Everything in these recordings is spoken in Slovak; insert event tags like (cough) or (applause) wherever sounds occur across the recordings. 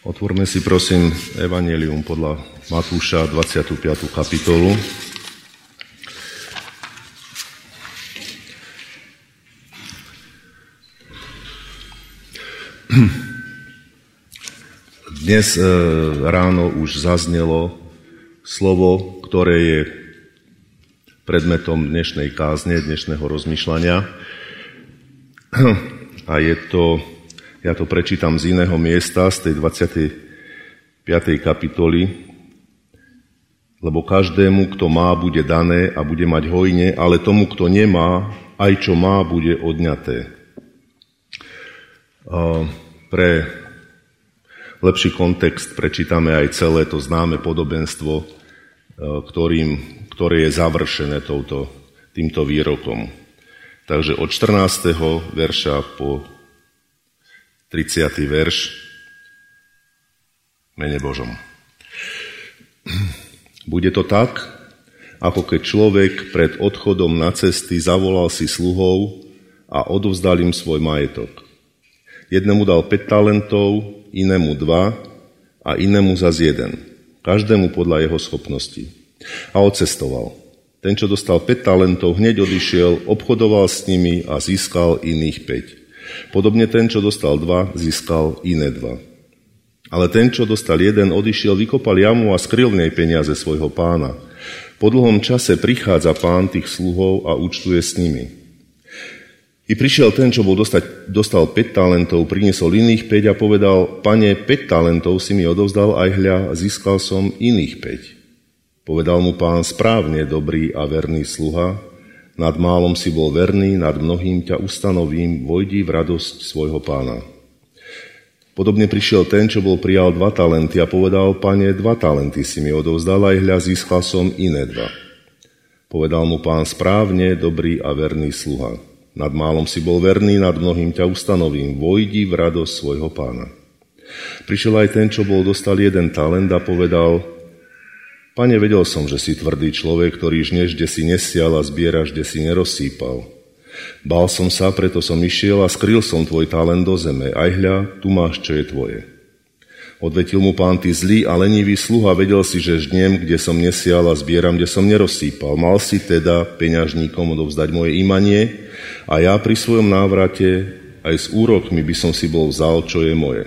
Otvorme si prosím Evangelium podľa Matúša 25. kapitolu. Dnes e, ráno už zaznelo slovo, ktoré je predmetom dnešnej kázne, dnešného rozmýšľania. A je to ja to prečítam z iného miesta, z tej 25. kapitoly. Lebo každému, kto má, bude dané a bude mať hojne, ale tomu, kto nemá, aj čo má, bude odňaté. Pre lepší kontext prečítame aj celé to známe podobenstvo, ktorým, ktoré je završené touto, týmto výrokom. Takže od 14. verša po 30. verš, mene Božom. Bude to tak, ako keď človek pred odchodom na cesty zavolal si sluhov a odovzdal im svoj majetok. Jednému dal 5 talentov, inému 2 a inému zas jeden. Každému podľa jeho schopnosti. A odcestoval. Ten, čo dostal 5 talentov, hneď odišiel, obchodoval s nimi a získal iných 5. Podobne ten, čo dostal dva, získal iné dva. Ale ten, čo dostal jeden, odišiel, vykopal jamu a skryl v nej peniaze svojho pána. Po dlhom čase prichádza pán tých sluhov a účtuje s nimi. I prišiel ten, čo bol dostať, dostal 5 talentov, priniesol iných 5 a povedal, pane, 5 talentov si mi odovzdal, aj hľa, získal som iných 5. Povedal mu pán, správne, dobrý a verný sluha, nad málom si bol verný, nad mnohým ťa ustanovím, vojdi v radosť svojho pána. Podobne prišiel ten, čo bol prijal dva talenty a povedal, pane, dva talenty si mi odovzdal, aj hľa získal som iné dva. Povedal mu pán správne, dobrý a verný sluha. Nad málom si bol verný, nad mnohým ťa ustanovím, vojdi v radosť svojho pána. Prišiel aj ten, čo bol dostal jeden talent a povedal, Pane, vedel som, že si tvrdý človek, ktorý žneš, kde si nesial a zbieraš, kde si nerozsýpal. Bál som sa, preto som išiel a skryl som tvoj talent do zeme. Aj hľa, tu máš, čo je tvoje. Odvetil mu pán, ty zlý a lenivý sluha, vedel si, že žnem, kde som nesial a zbieram, kde som nerozsýpal. Mal si teda peňažníkom odovzdať moje imanie a ja pri svojom návrate aj s úrokmi by som si bol vzal, čo je moje.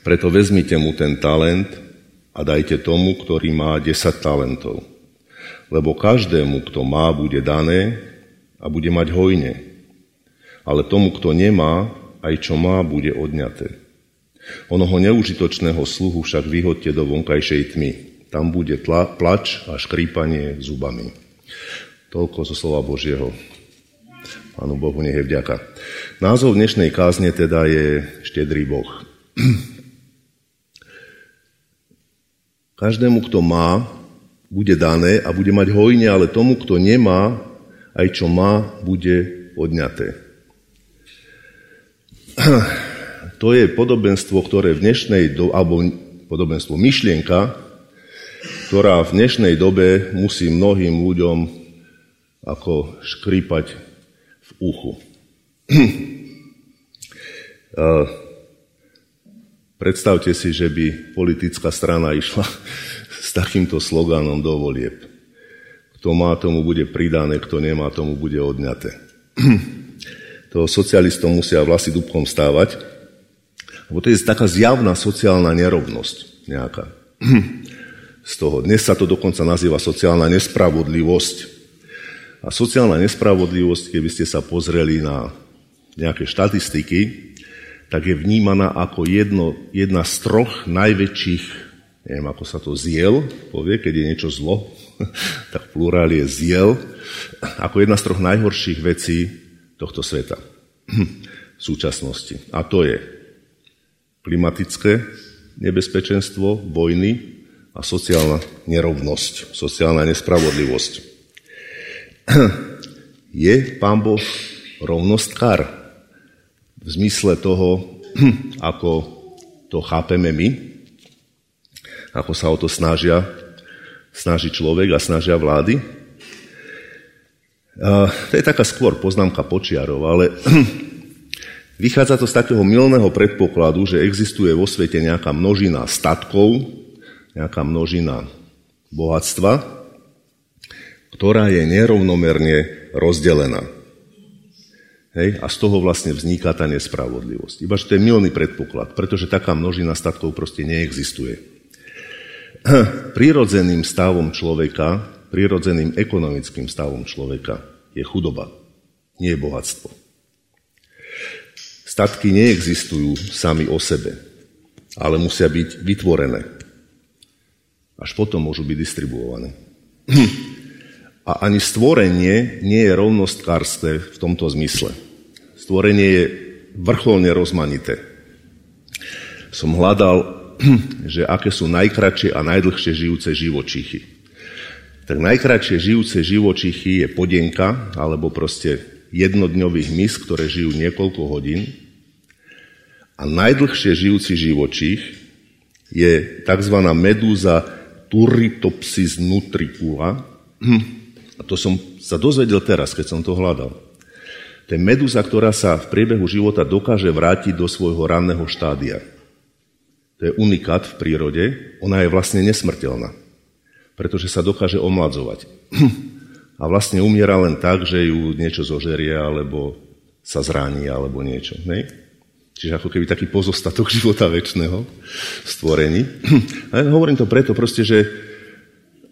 Preto vezmite mu ten talent a dajte tomu, ktorý má 10 talentov. Lebo každému, kto má, bude dané a bude mať hojne. Ale tomu, kto nemá, aj čo má, bude odňaté. Onoho neužitočného sluhu však vyhodte do vonkajšej tmy. Tam bude tla, plač a škrípanie zubami. Toľko zo slova Božieho. Pánu Bohu nech je vďaka. Názov dnešnej kázne teda je Štedrý Boh. (clears throat) Každému, kto má, bude dané a bude mať hojne, ale tomu, kto nemá, aj čo má, bude odňaté. (clears throat) To je podobenstvo, ktoré v dnešnej dobe, alebo podobenstvo myšlienka, ktorá v dnešnej dobe musí mnohým ľuďom ako škrípať v uchu. (clears throat) Predstavte si, že by politická strana išla (laughs) s takýmto slogánom do volieb. Kto má, tomu bude pridané, kto nemá, tomu bude odňaté. (clears throat) to socialistom musia vlasy dubkom stávať, lebo to je taká zjavná sociálna nerovnosť nejaká. (clears throat) Z toho. Dnes sa to dokonca nazýva sociálna nespravodlivosť. A sociálna nespravodlivosť, keby ste sa pozreli na nejaké štatistiky, tak je vnímaná ako jedno, jedna z troch najväčších, neviem ako sa to zjel, povie, keď je niečo zlo, (laughs) tak plurál je zjel, ako jedna z troch najhorších vecí tohto sveta (clears throat) v súčasnosti. A to je klimatické nebezpečenstvo, vojny a sociálna nerovnosť, sociálna nespravodlivosť. (clears throat) Je pán Boh rovnostkár? V zmysle toho, (clears throat) ako to chápeme my, ako sa o to snažia, snaží človek a snažia vlády. To je taká skôr poznámka počiarov, ale (clears throat) Vychádza to z takého milného predpokladu, že existuje vo svete nejaká množina statkov, nejaká množina bohatstva, ktorá je nerovnomerne rozdelená. Hej? A z toho vlastne vzniká tá nespravodlivosť. Iba, že to je milný predpoklad, pretože taká množina statkov proste neexistuje. (clears throat) Prirodzeným stavom človeka, prirodzeným ekonomickým stavom človeka je chudoba, nie je bohatstvo. Statky neexistujú sami o sebe, ale musia byť vytvorené. Až potom môžu byť distribuované. (clears throat) A ani stvorenie nie je rovnostkárske v tomto zmysle. Stvorenie je vrcholne rozmanité. Som hľadal, (clears throat) že aké sú najkračšie a najdlhšie žijúce živočichy. Tak najkračšie žijúce živočichy je podenka, alebo proste jednodňových mis, ktoré žijú niekoľko hodín. A najdlhšie žijúci živočích je tzv. medúza Turritopsis nutricula. (clears throat) A to som sa dozvedel teraz, keď som to hľadal. To je medúza, ktorá sa v priebehu života dokáže vrátiť do svojho ranného štádia. To je unikát v prírode. Ona je vlastne nesmrteľná, pretože sa dokáže omladzovať. (clears throat) A vlastne umiera len tak, že ju niečo zožerie, alebo sa zraní, alebo niečo. Nej? Čiže ako keby taký pozostatok (laughs) života väčšného stvorení. (clears throat) A ja hovorím to preto proste, že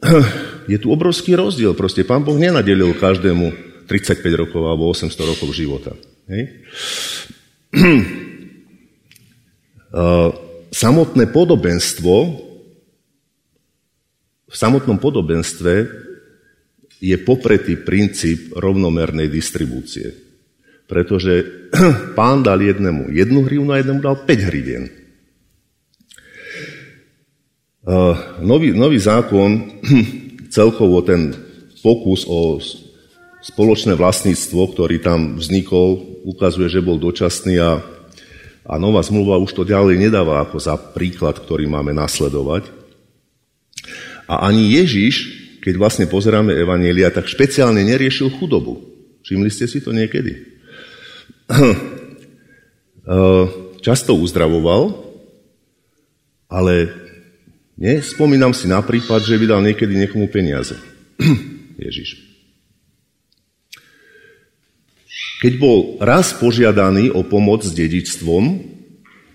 (clears throat) je tu obrovský rozdiel. Proste pán Boh nenadelil každému 35 rokov alebo 800 rokov života. Hej? (clears throat) Samotné podobenstvo v samotnom podobenstve je popretý princíp rovnomernej distribúcie. Pretože (clears throat) pán dal jednému jednu hrivnu a jednému dal 5 hrivien. Nový, nový zákon, (clears throat) celkovo ten pokus o spoločné vlastníctvo, ktorý tam vznikol, ukazuje, že bol dočasný a, a nová zmluva už to ďalej nedáva ako za príklad, ktorý máme nasledovať. A ani Ježiš, keď vlastne pozeráme Evanielia, tak špeciálne neriešil chudobu. Všimli ste si to niekedy? (clears throat) Eh, často uzdravoval, ale nespomínam si na prípad, že by dal niekedy niekomu peniaze. (clears throat) Ježiš. Keď bol raz požiadaný o pomoc s dedičstvom,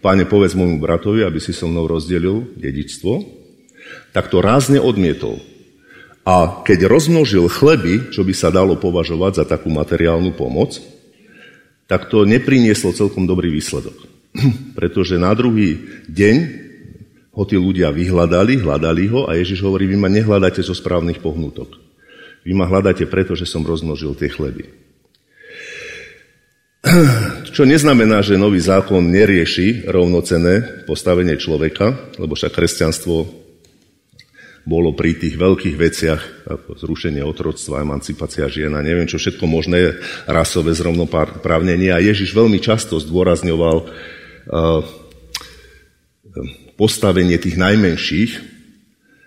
páne povedz môjmu bratovi, aby si so mnou rozdelil dedičstvo, tak to rázne odmietol. A keď rozmnožil chleby, čo by sa dalo považovať za takú materiálnu pomoc, tak to neprinieslo celkom dobrý výsledok. (clears throat) Pretože na druhý deň ho tí ľudia vyhľadali, hľadali ho a Ježiš hovorí, vy ma nehľadáte zo správnych pohnutok. Vy ma hľadáte preto, že som rozmnožil tie chleby. (clears throat) Čo neznamená, že nový zákon nerieši rovnocené postavenie človeka, lebo však kresťanstvo bolo pri tých veľkých veciach, ako zrušenie otroctva, emancipácia žien a neviem čo všetko možné, rasové zrovnoprávnenie. A Ježiš veľmi často zdôrazňoval uh, postavenie tých najmenších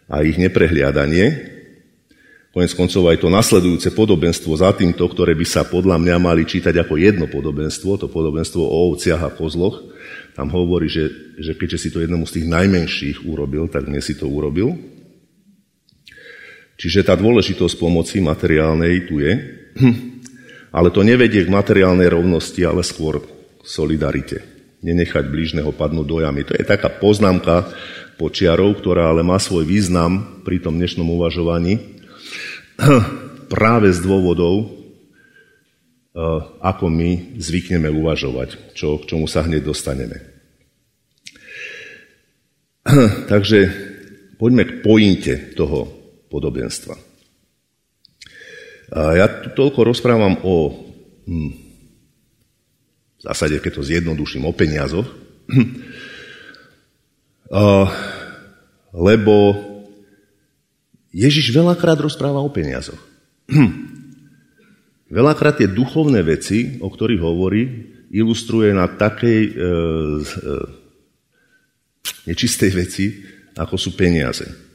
a ich neprehliadanie. Konec koncov aj to nasledujúce podobenstvo za týmto, ktoré by sa podľa mňa mali čítať ako jedno podobenstvo, to podobenstvo o ovciach a kozloch, tam hovorí, že, že keďže si to jednomu z tých najmenších urobil, tak mne si to urobil. Čiže tá dôležitosť pomoci materiálnej tu je, (clears throat) ale to nevedie k materiálnej rovnosti, ale skôr k solidarite. Nenechať blížneho padnúť do jamy. To je taká poznámka počiarov, ktorá ale má svoj význam pri tom dnešnom uvažovaní (clears throat) práve z dôvodov, eh, ako my zvykneme uvažovať, čo, k čomu sa hneď dostaneme. (clears throat) Takže poďme k pointe toho podobenstva. Ja tu toľko rozprávam o, hm, v zásade, keď to zjednoduším, o peniazoch, (clears throat) lebo Ježiš veľakrát rozpráva o peniazoch. Veľakrát tie duchovné veci, o ktorých hovorí, ilustruje na takej e, e, nečistej veci, ako sú peniaze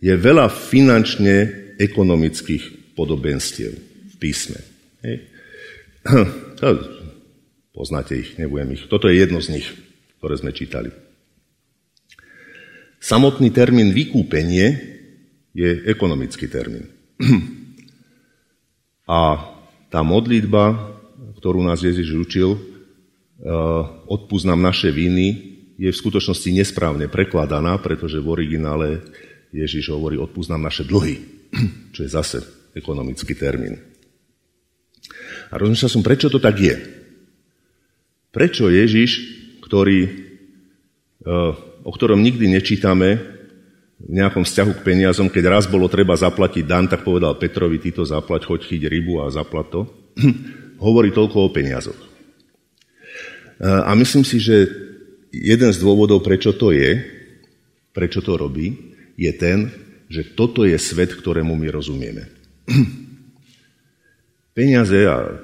je veľa finančne ekonomických podobenstiev v písme. Hej. Poznáte ich, nebudem ich. Toto je jedno z nich, ktoré sme čítali. Samotný termín vykúpenie je ekonomický termín. (clears throat) A tá modlitba, ktorú nás Ježiš učil, eh, odpúsť nám naše viny, je v skutočnosti nesprávne prekladaná, pretože v originále Ježiš hovorí odpúsť nám naše dlhy, (clears throat) čo je zase ekonomický termín. A rozmýšľal som, prečo to tak je. Prečo Ježiš, ktorý, eh, o ktorom nikdy nečítame v nejakom vzťahu k peniazom, keď raz bolo treba zaplatiť dan, tak povedal Petrovi, ty to zaplať, choď chyť rybu a zaplat to. (clears throat) Hovorí toľko o peniazoch. A myslím si, že jeden z dôvodov, prečo to je, prečo to robí, je ten, že toto je svet, ktorému my rozumieme. (clears throat) Peniaze a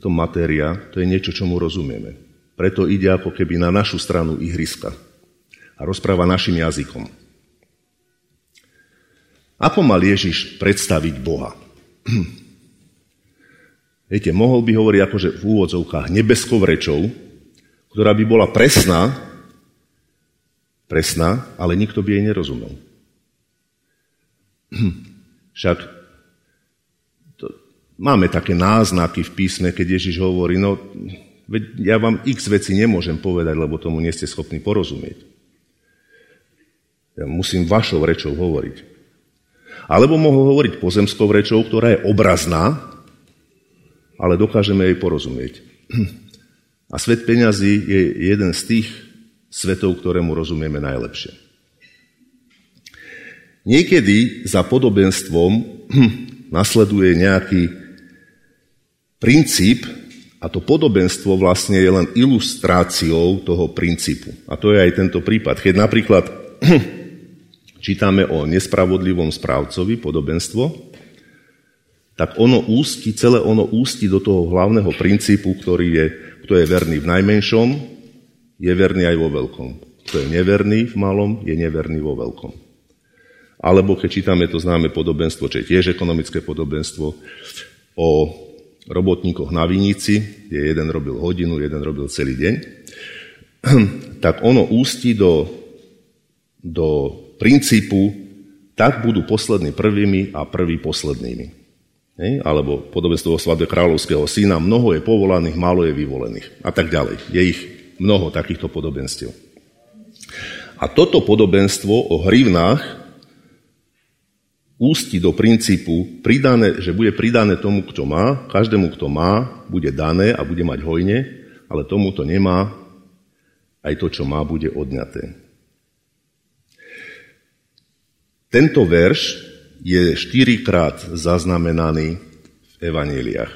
to matéria, to je niečo, čomu rozumieme. Preto ide ako keby na našu stranu ihriska a rozpráva našim jazykom. Ako mal Ježiš predstaviť Boha? (clears throat) Viete, mohol by hovoriť akože v úvodzovkách nebeskou rečou, ktorá by bola presná, presná, ale nikto by jej nerozumel. (clears throat) Však to, máme také náznaky v písme, keď Ježiš hovorí, no ja vám x veci nemôžem povedať, lebo tomu nie ste schopní porozumieť. Ja musím vašou rečou hovoriť. Alebo mohol hovoriť pozemskou rečou, ktorá je obrazná, ale dokážeme jej porozumieť. (clears throat) A svet peňazí je jeden z tých svetov, ktorému rozumieme najlepšie. Niekedy za podobenstvom (clears throat) nasleduje nejaký princíp a to podobenstvo vlastne je len ilustráciou toho princípu. A to je aj tento prípad. Keď napríklad (clears throat) čítame o nespravodlivom správcovi, podobenstvo, tak ono ústi, celé ono ústi do toho hlavného princípu, ktorý je, kto je verný v najmenšom, je verný aj vo veľkom. Kto je neverný v malom, je neverný vo veľkom. Alebo keď čítame to známe podobenstvo, čo je tiež ekonomické podobenstvo, o robotníkoch na vinici, kde jeden robil hodinu, jeden robil celý deň, (clears throat) tak ono ústi do, do princípu tak budú poslední prvými a prví poslednými. Hej? Alebo podobenstvo svadbe kráľovského syna, mnoho je povolaných, málo je vyvolených. A tak ďalej. Je ich mnoho takýchto podobenstiev. A toto podobenstvo o hrivnách ústi do princípu, pridané, že bude pridané tomu, kto má, každému, kto má, bude dané a bude mať hojne, ale tomu, kto nemá, aj to, čo má, bude odňaté. Tento verš je štyrikrát zaznamenaný v evaníliách.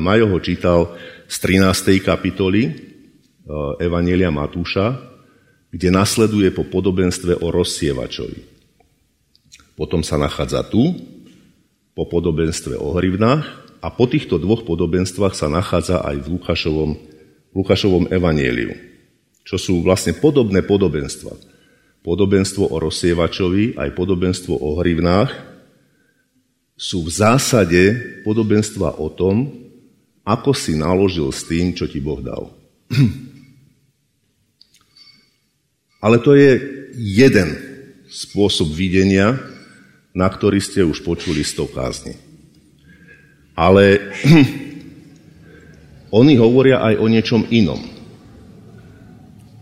Majo ho čítal z 13. kapitoly e, Evanília Matúša, kde nasleduje po podobenstve o rozsievačovi. Potom sa nachádza tu, po podobenstve o hrivnách a po týchto dvoch podobenstvách sa nachádza aj v Lukášovom, Lukášovom evanieliu, čo sú vlastne podobné podobenstva podobenstvo o rozsievačovi, aj podobenstvo o hrivnách, sú v zásade podobenstva o tom, ako si naložil s tým, čo ti Boh dal. (clears throat) Ale to je jeden spôsob videnia, na ktorý ste už počuli z toho kázni. Ale (clears throat) oni hovoria aj o niečom inom.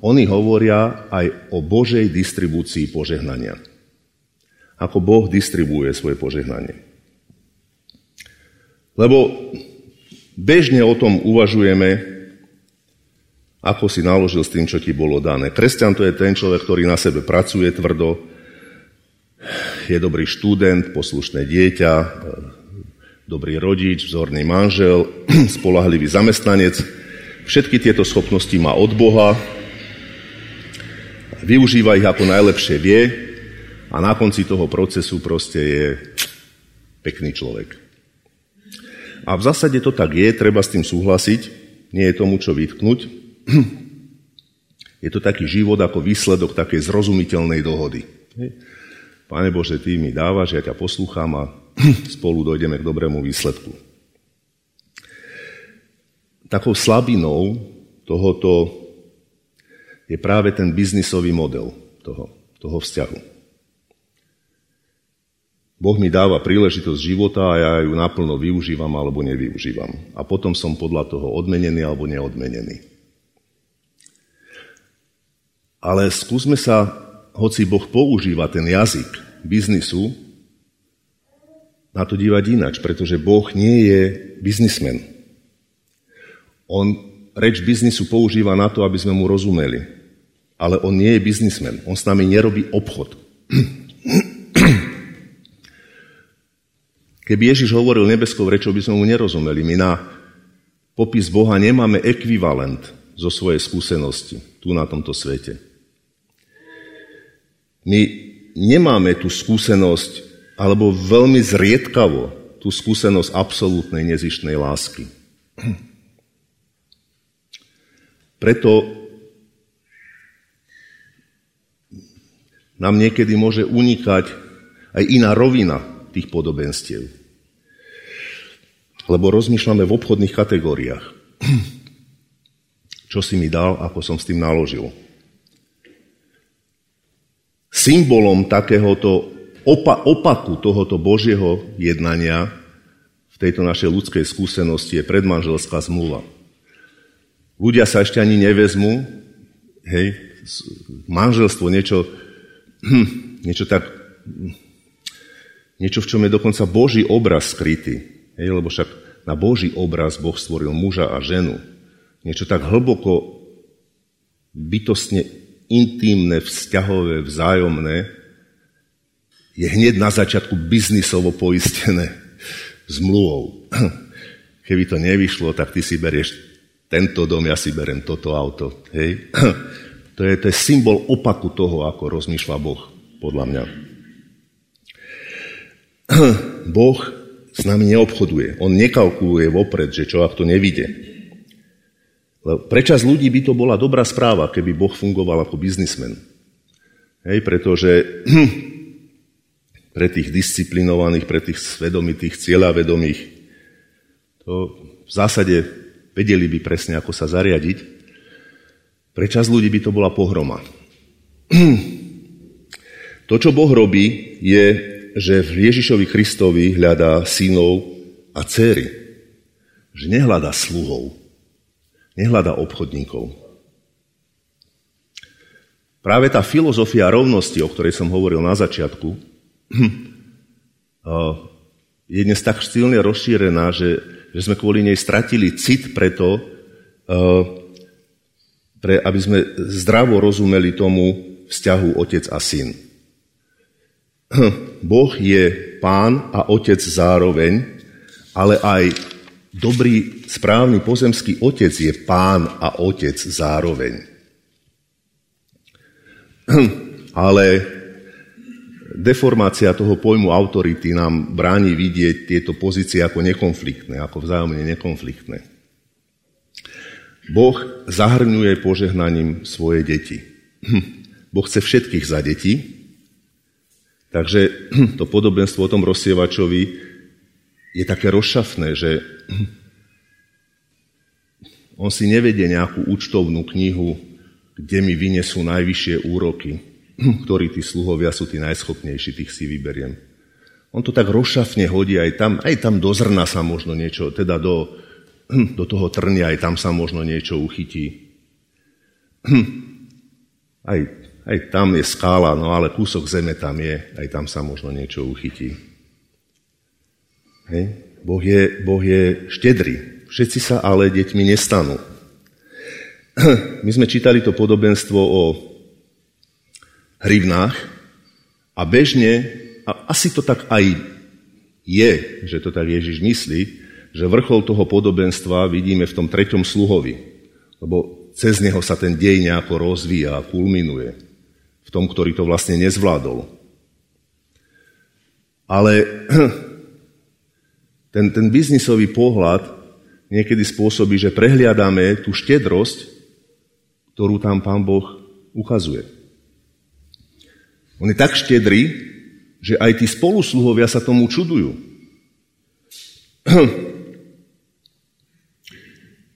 Oni hovoria aj o Božej distribúcii požehnania. Ako Boh distribuuje svoje požehnanie. Lebo bežne o tom uvažujeme, ako si naložil s tým, čo ti bolo dané. Kresťan to je ten človek, ktorý na sebe pracuje tvrdo, je dobrý študent, poslušné dieťa, dobrý rodič, vzorný manžel, (clears throat) spolahlivý zamestnanec. Všetky tieto schopnosti má od Boha, využíva ich ako najlepšie vie a na konci toho procesu proste je pekný človek. A v zásade to tak je, treba s tým súhlasiť, nie je tomu čo vytknúť. (clears throat) Je to taký život ako výsledok takej zrozumiteľnej dohody. Pane Bože, Ty mi dávaš, ja ťa poslúcham a (clears throat) spolu dojdeme k dobrému výsledku. takou slabinou tohoto je práve ten biznisový model toho, toho vzťahu. Boh mi dáva príležitosť života a ja ju naplno využívam alebo nevyužívam. A potom som podľa toho odmenený alebo neodmenený. Ale skúsme sa, hoci Boh používa ten jazyk biznisu, na to dívať inač, pretože Boh nie je biznismen. On reč biznisu používa na to, aby sme mu rozumeli. Ale on nie je biznismen. On s nami nerobí obchod. (clears throat) Keby Ježiš hovoril nebeskou rečou, by sme mu nerozumeli. My na popis Boha nemáme ekvivalent zo svojej skúsenosti tu na tomto svete. My nemáme tú skúsenosť alebo veľmi zriedkavo tú skúsenosť absolútnej nezištnej lásky. (clears throat) Preto nám niekedy môže unikať aj iná rovina tých podobenstiev. Lebo rozmýšľame v obchodných kategóriách. Čo si mi dal, ako som s tým naložil. Symbolom takéhoto opa- opaku tohoto Božieho jednania v tejto našej ľudskej skúsenosti je predmanželská zmluva. Ľudia sa ešte ani nevezmú, hej, manželstvo, niečo, hm, niečo tak, niečo, v čom je dokonca Boží obraz skrytý, hej, lebo však na Boží obraz Boh stvoril muža a ženu. Niečo tak hlboko, bytostne intimné, vzťahové, vzájomné, je hneď na začiatku biznisovo poistené zmluvou. (clears throat) Keby to nevyšlo, tak ty si berieš tento dom, ja si berem toto auto. Hej? (clears throat) To je, to je symbol opaku toho, ako rozmýšľa Boh, podľa mňa. (clears throat) Boh s nami neobchoduje. On nekalkuluje vopred, že čo ak to nevidie. Prečas ľudí by to bola dobrá správa, keby Boh fungoval ako biznismen. Hej, pretože (clears throat) pre tých disciplinovaných, pre tých svedomitých, cieľavedomých. To v zásade vedeli by presne, ako sa zariadiť. Pre čas ľudí by to bola pohroma. (clears throat) To, čo Boh robí, je, že v Ježišovi Kristovi hľadá synov a céry. Že nehľadá sluhov, nehľadá obchodníkov. Práve tá filozofia rovnosti, o ktorej som hovoril na začiatku, (clears throat) je dnes tak silne rozšírená, že, že sme kvôli nej stratili cit preto, pre, aby sme zdravo rozumeli tomu vzťahu otec a syn. (clears throat) Boh je pán a otec zároveň, ale aj dobrý, správny pozemský otec je pán a otec zároveň. (clears throat) Ale deformácia toho pojmu autority nám bráni vidieť tieto pozície ako nekonfliktné, ako vzájomne nekonfliktné. Boh zahrňuje požehnaním svoje deti. Boh chce všetkých za deti, takže to podobenstvo o tom rozsievačovi je také rozšafné, že on si nevedie nejakú účtovnú knihu, kde mi vynesú najvyššie úroky, ktorí tí sluhovia sú tí najschopnejší, tých si vyberiem. On to tak rozšafne hodí aj tam, aj tam do zrna sa možno niečo, teda do, do toho trnia, aj tam sa možno niečo uchytí. Aj, aj tam je skála, no ale kúsok zeme tam je, aj tam sa možno niečo uchytí. Hej. Boh, je, boh je štedrý. Všetci sa ale deťmi nestanú. My sme čítali to podobenstvo o hrivnách a bežne, a asi to tak aj je, že to tak Ježiš myslí, že vrchol toho podobenstva vidíme v tom treťom sluhovi, lebo cez neho sa ten dej nejako rozvíja a kulminuje v tom, ktorý to vlastne nezvládol. Ale (clears throat) ten, ten biznisový pohľad niekedy spôsobí, že prehliadáme tú štedrosť, ktorú tam pán Boh ukazuje. On je tak štedrý, že aj tí spolusluhovia sa tomu čudujú. (clears throat)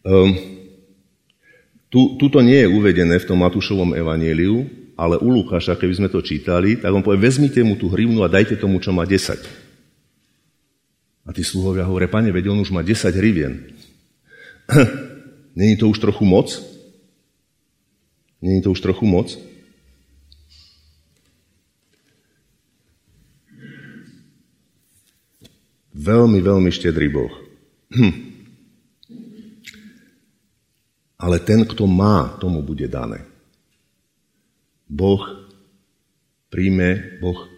Um, tu, tuto nie je uvedené v tom Matúšovom evanieliu, ale u Lukáša, keby sme to čítali, tak on povie, vezmite mu tú hrivnu a dajte tomu, čo má 10. A tí sluhovia hovoria, pane, veď on už má 10 hrivien. (clears throat) Není to už trochu moc? Není to už trochu moc? Veľmi, veľmi štedrý Boh. (clears throat) Hm. Ale ten, kto má, tomu bude dané. Boh príjme, Boh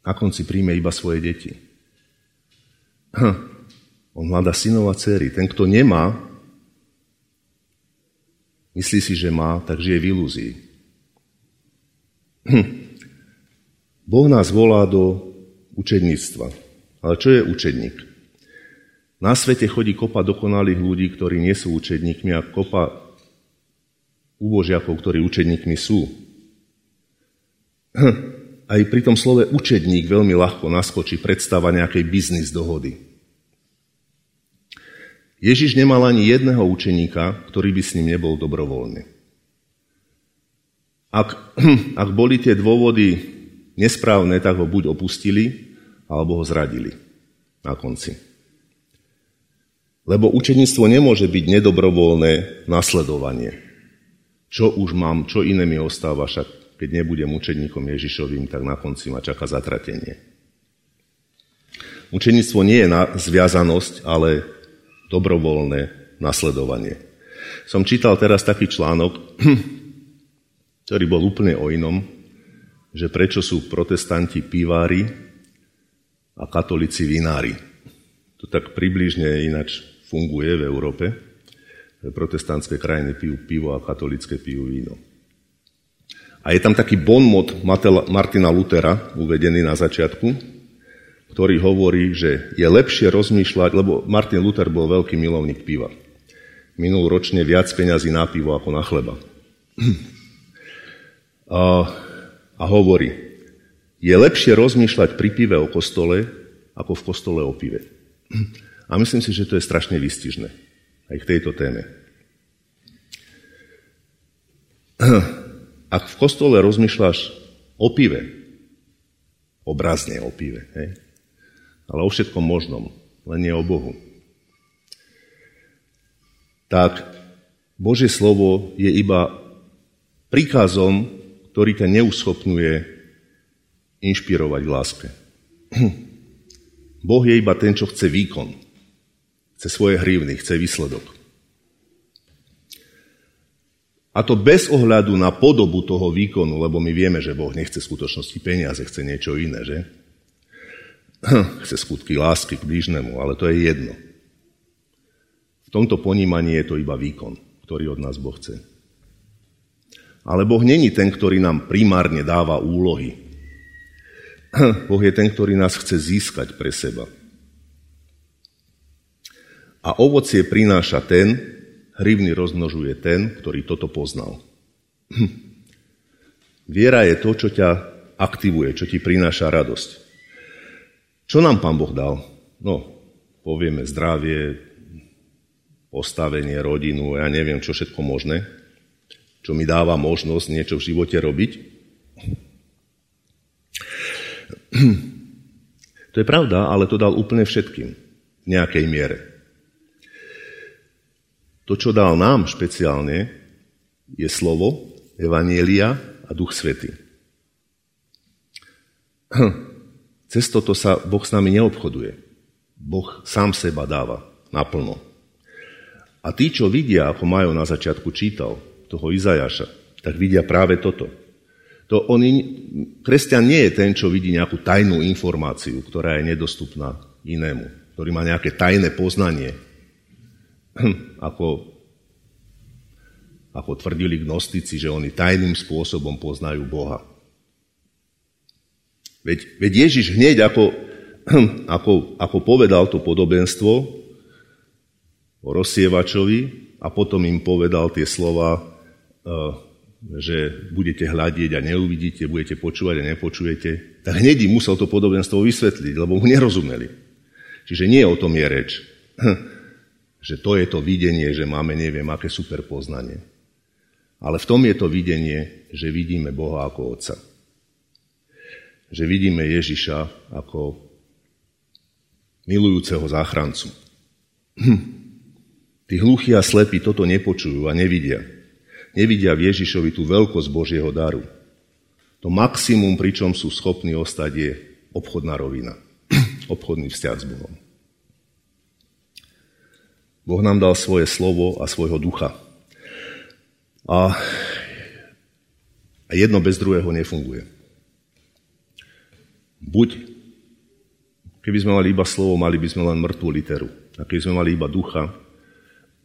na konci príjme iba svoje deti. Hm. On hľada synov a dcery. Ten, kto nemá, myslí si, že má, tak žije v ilúzii. Hm. Boh nás volá do učedníctva. Ale čo je učedník? Na svete chodí kopa dokonalých ľudí, ktorí nie sú učedníkmi a kopa úbožiakov, ktorí učedníkmi sú. Aj pri tom slove učedník veľmi ľahko naskočí predstava nejakej biznis dohody. Ježiš nemal ani jedného učeníka, ktorý by s ním nebol dobrovoľný. Ak, ak boli tie dôvody nesprávne, tak ho buď opustili, alebo ho zradili na konci. Lebo učenictvo nemôže byť nedobrovoľné nasledovanie. Čo už mám, čo iné mi ostáva, však keď nebudem učeníkom Ježišovým, tak na konci ma čaká zatratenie. Učenictvo nie je na zviazanosť, ale dobrovoľné nasledovanie. Som čítal teraz taký článok, (clears throat) ktorý bol úplne o inom, že prečo sú protestanti pivári a katolíci vinári. To tak približne ináč funguje v Európe. Protestantské krajiny pijú pivo a katolické pijú víno. A je tam taký bonmot Martina Lutera, uvedený na začiatku, ktorý hovorí, že je lepšie rozmýšľať, lebo Martin Luther bol veľký milovník piva. Minul ročne viac peňazí na pivo ako na chleba. (clears throat) A, a hovorí, je lepšie rozmýšľať pri pive o kostole, ako v kostole o pive. (clears throat) A myslím si, že to je strašne výstižné aj k tejto téme. Ak v kostole rozmýšľaš o pive, obrazne o pive, hej? ale o všetkom možnom, len nie o Bohu, tak Božie slovo je iba príkazom, ktorý ťa neuschopnuje inšpirovať v láske. (clears throat) Boh je iba ten, čo chce výkon. Chce svoje hrivny, chce výsledok. A to bez ohľadu na podobu toho výkonu, lebo my vieme, že Boh nechce skutočnosti peniaze, chce niečo iné, že? (clears throat) Chce skutky lásky k blížnemu, ale to je jedno. V tomto ponímaní je to iba výkon, ktorý od nás Boh chce. Ale Boh není ten, ktorý nám primárne dáva úlohy, (clears throat) Boh je ten, ktorý nás chce získať pre seba. A ovocie prináša ten, hrivny rozmnožuje ten, ktorý toto poznal. Viera je to, čo ťa aktivuje, čo ti prináša radosť. Čo nám Pán Boh dal? No, povieme zdravie, postavenie, rodinu, ja neviem, čo všetko možné, čo mi dáva možnosť niečo v živote robiť. To je pravda, ale to dal úplne všetkým v nejakej miere. To, čo dal nám špeciálne, je slovo, evanielia a duch svety. Cez toto sa Boh s nami neobchoduje. Boh sám seba dáva naplno. A tí, čo vidia, ako majú na začiatku čítal, toho Izajaša, tak vidia práve toto. To on, kresťan nie je ten, čo vidí nejakú tajnú informáciu, ktorá je nedostupná inému, ktorý má nejaké tajné poznanie, ako, ako tvrdili gnostici, že oni tajným spôsobom poznajú Boha. Veď, veď Ježiš hneď, ako, ako, ako povedal to podobenstvo o rozsievačovi a potom im povedal tie slova, uh, že budete hľadieť a neuvidíte, budete počúvať a nepočujete, tak hneď im musel to podobenstvo vysvetliť, lebo mu nerozumeli. Čiže nie o tom je reč. Že to je to videnie, že máme neviem aké super poznanie. Ale v tom je to videnie, že vidíme Boha ako Otca. Že vidíme Ježiša ako milujúceho záchrancu. Tí hluchí a slepí toto nepočujú a nevidia. Nevidia v Ježišovi tú veľkosť Božieho daru. To maximum, pričom sú schopní ostať, je obchodná rovina. (clears throat) Obchodný vzťah s Bohom. Boh nám dal svoje slovo a svojho ducha. A jedno bez druhého nefunguje. Buď, keby sme mali iba slovo, mali by sme len mŕtvú literu. A keby sme mali iba ducha,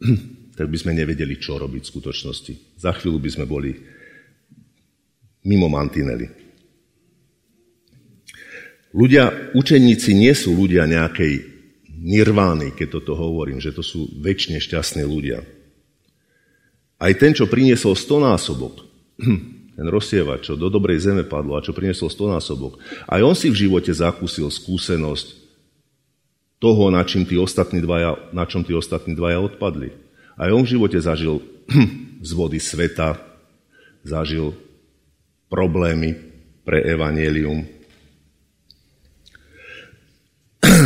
(clears throat) tak by sme nevedeli, čo robiť v skutočnosti. Za chvíľu by sme boli mimo mantinely. Ľudia, učeníci nie sú ľudia nejakej nirvány, keď toto hovorím, že to sú väčšine šťastní ľudia. Aj ten, čo priniesol stonásobok, (clears throat) ten rozsievač, čo do dobrej zeme padlo a čo priniesol stonásobok, aj on si v živote zakúsil skúsenosť toho, na, čím tí ostatní dvaja, na čom tí ostatní dvaja odpadli. Aj on v živote zažil (clears throat) z vody sveta, zažil problémy pre evanelium,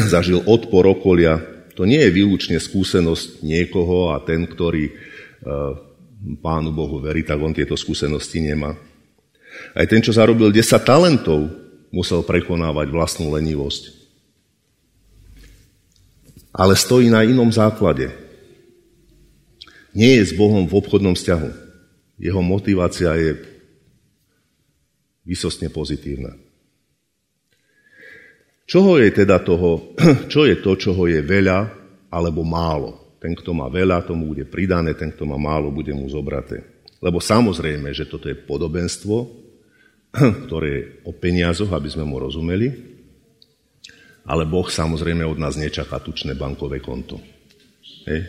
zažil odpor okolia. To nie je výlučne skúsenosť niekoho a ten, ktorý e, Pánu Bohu verí, tak on tieto skúsenosti nemá. Aj ten, čo zarobil 10 talentov, musel prekonávať vlastnú lenivosť. Ale stojí na inom základe. Nie je s Bohom v obchodnom vzťahu. Jeho motivácia je vysostne pozitívna. Čoho je teda toho, (clears throat) čo je to, čoho je veľa alebo málo? Ten, kto má veľa, tomu bude pridané, ten, kto má málo, bude mu zobraté. Lebo samozrejme, že toto je podobenstvo, (clears throat) ktoré je o peniazoch, aby sme mu rozumeli, ale Boh samozrejme od nás nečaká tučné bankové konto. Hej.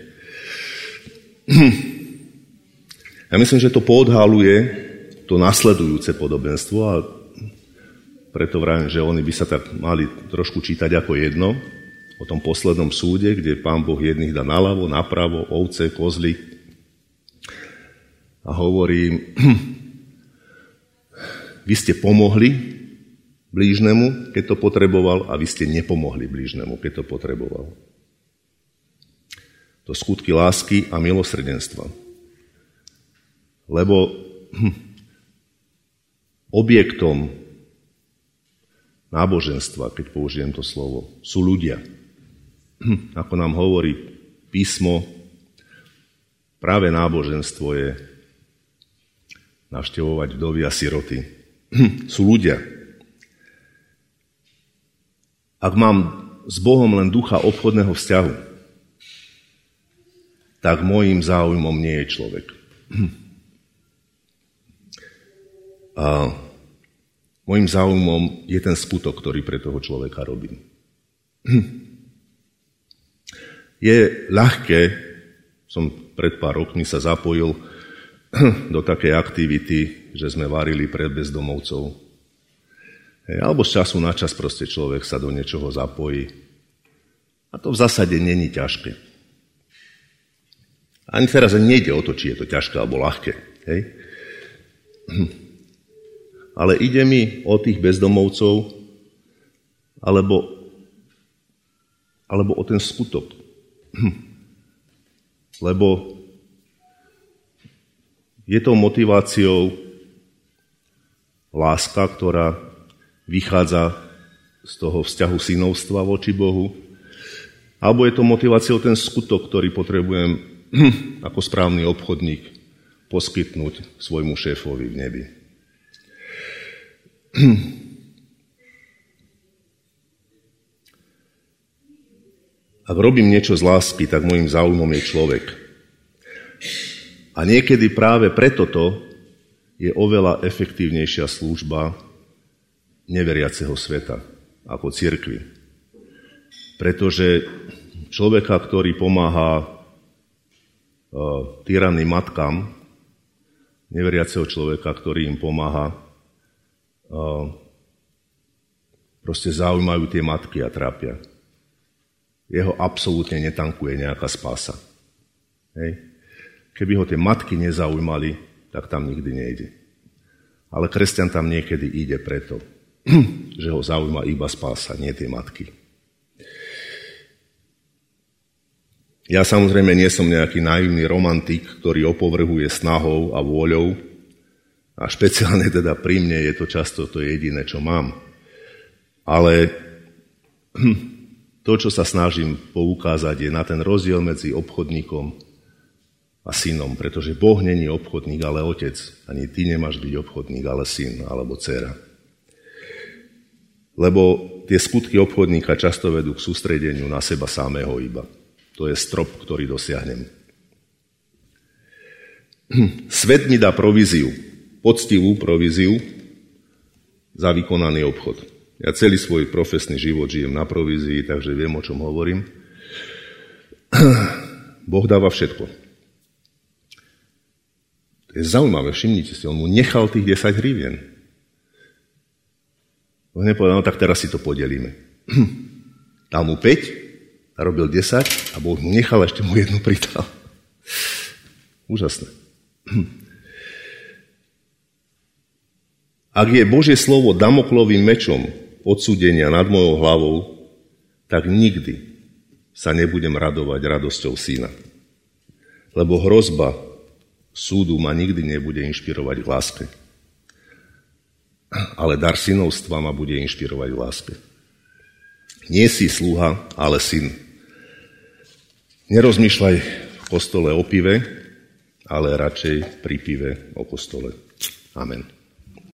(clears throat) Ja myslím, že to poodhaluje to nasledujúce podobenstvo a preto vravím, že oni by sa tak mali trošku čítať ako jedno, o tom poslednom súde, kde pán Boh jedných dá naľavo, napravo, ovce, kozly. A hovorí, (clears throat) vy ste pomohli blížnemu, keď to potreboval, a vy ste nepomohli blížnemu, keď to potreboval. To skutky lásky a milosrdenstva. Lebo hm, objektom náboženstva, keď použijem to slovo, sú ľudia. (clears throat) Ako nám hovorí písmo, práve náboženstvo je navštevovať vdovy a siroty. (clears throat) Sú ľudia. Ak mám s Bohom len ducha obchodného vzťahu, tak môjim záujmom nie je človek. (clears throat) A Mojím záujmom je ten skutok, ktorý pre toho človeka robím. Je ľahké, som pred pár rokmi sa zapojil (clears throat) do takej aktivity, že sme varili pre bezdomovcov. Alebo z času na čas proste človek sa do niečoho zapojí. A to v zásade není ťažké. Ani teraz nejde o to, či je to ťažké alebo ľahké. Hej? Ale ide mi o tých bezdomovcov alebo, alebo o ten skutok. Lebo je to motiváciou láska, ktorá vychádza z toho vzťahu synovstva voči Bohu, alebo je to motiváciou ten skutok, ktorý potrebujem ako správny obchodník poskytnúť svojmu šéfovi v nebi. (clears throat) Ak robím niečo z lásky, tak môjim záujmom je človek. A niekedy práve preto to je oveľa efektívnejšia služba neveriaceho sveta ako cirkvi. Pretože človeka, ktorý pomáha uh, tyranným matkám, neveriaceho človeka, ktorý im pomáha proste zaujímajú tie matky a trápia. Jeho absolútne netankuje nejaká spása. Hej. Keby ho tie matky nezaujímali, tak tam nikdy nejde. Ale kresťan tam niekedy ide preto, (clears throat) že ho zaujíma iba spása, nie tie matky. Ja samozrejme nie som nejaký naivný romantik, ktorý opovrhuje snahou a vôľou a špeciálne teda pri mne je to často to jediné, čo mám. Ale (clears throat) to, čo sa snažím poukázať, je na ten rozdiel medzi obchodníkom a synom, pretože Boh není obchodník, ale otec. Ani ty nemáš byť obchodník, ale syn alebo dcera. Lebo tie skutky obchodníka často vedú k sústredeniu na seba samého iba. To je strop, ktorý dosiahnem. (clears throat) Svet mi dá províziu, poctivú províziu za vykonaný obchod. Ja celý svoj profesný život žijem na provízii, takže viem, o čom hovorím. (clears throat) Boh dáva všetko. To je zaujímavé, všimnite si, on mu nechal tých 10 hrivien. On nepovedal, no tak teraz si to podelíme. (clears throat) Dal mu 5 a robil 10 a Boh mu nechal ešte mu jednu pridal. (clears throat) Úžasné. Ak je Božie slovo damoklovým mečom odsúdenia nad mojou hlavou, tak nikdy sa nebudem radovať radosťou syna. Lebo hrozba súdu ma nikdy nebude inšpirovať k láske. Ale dar synovstva ma bude inšpirovať k láske. Nie si sluha, ale syn. Nerozmýšľaj v kostole o pive, ale radšej pri pive o kostole. Amen.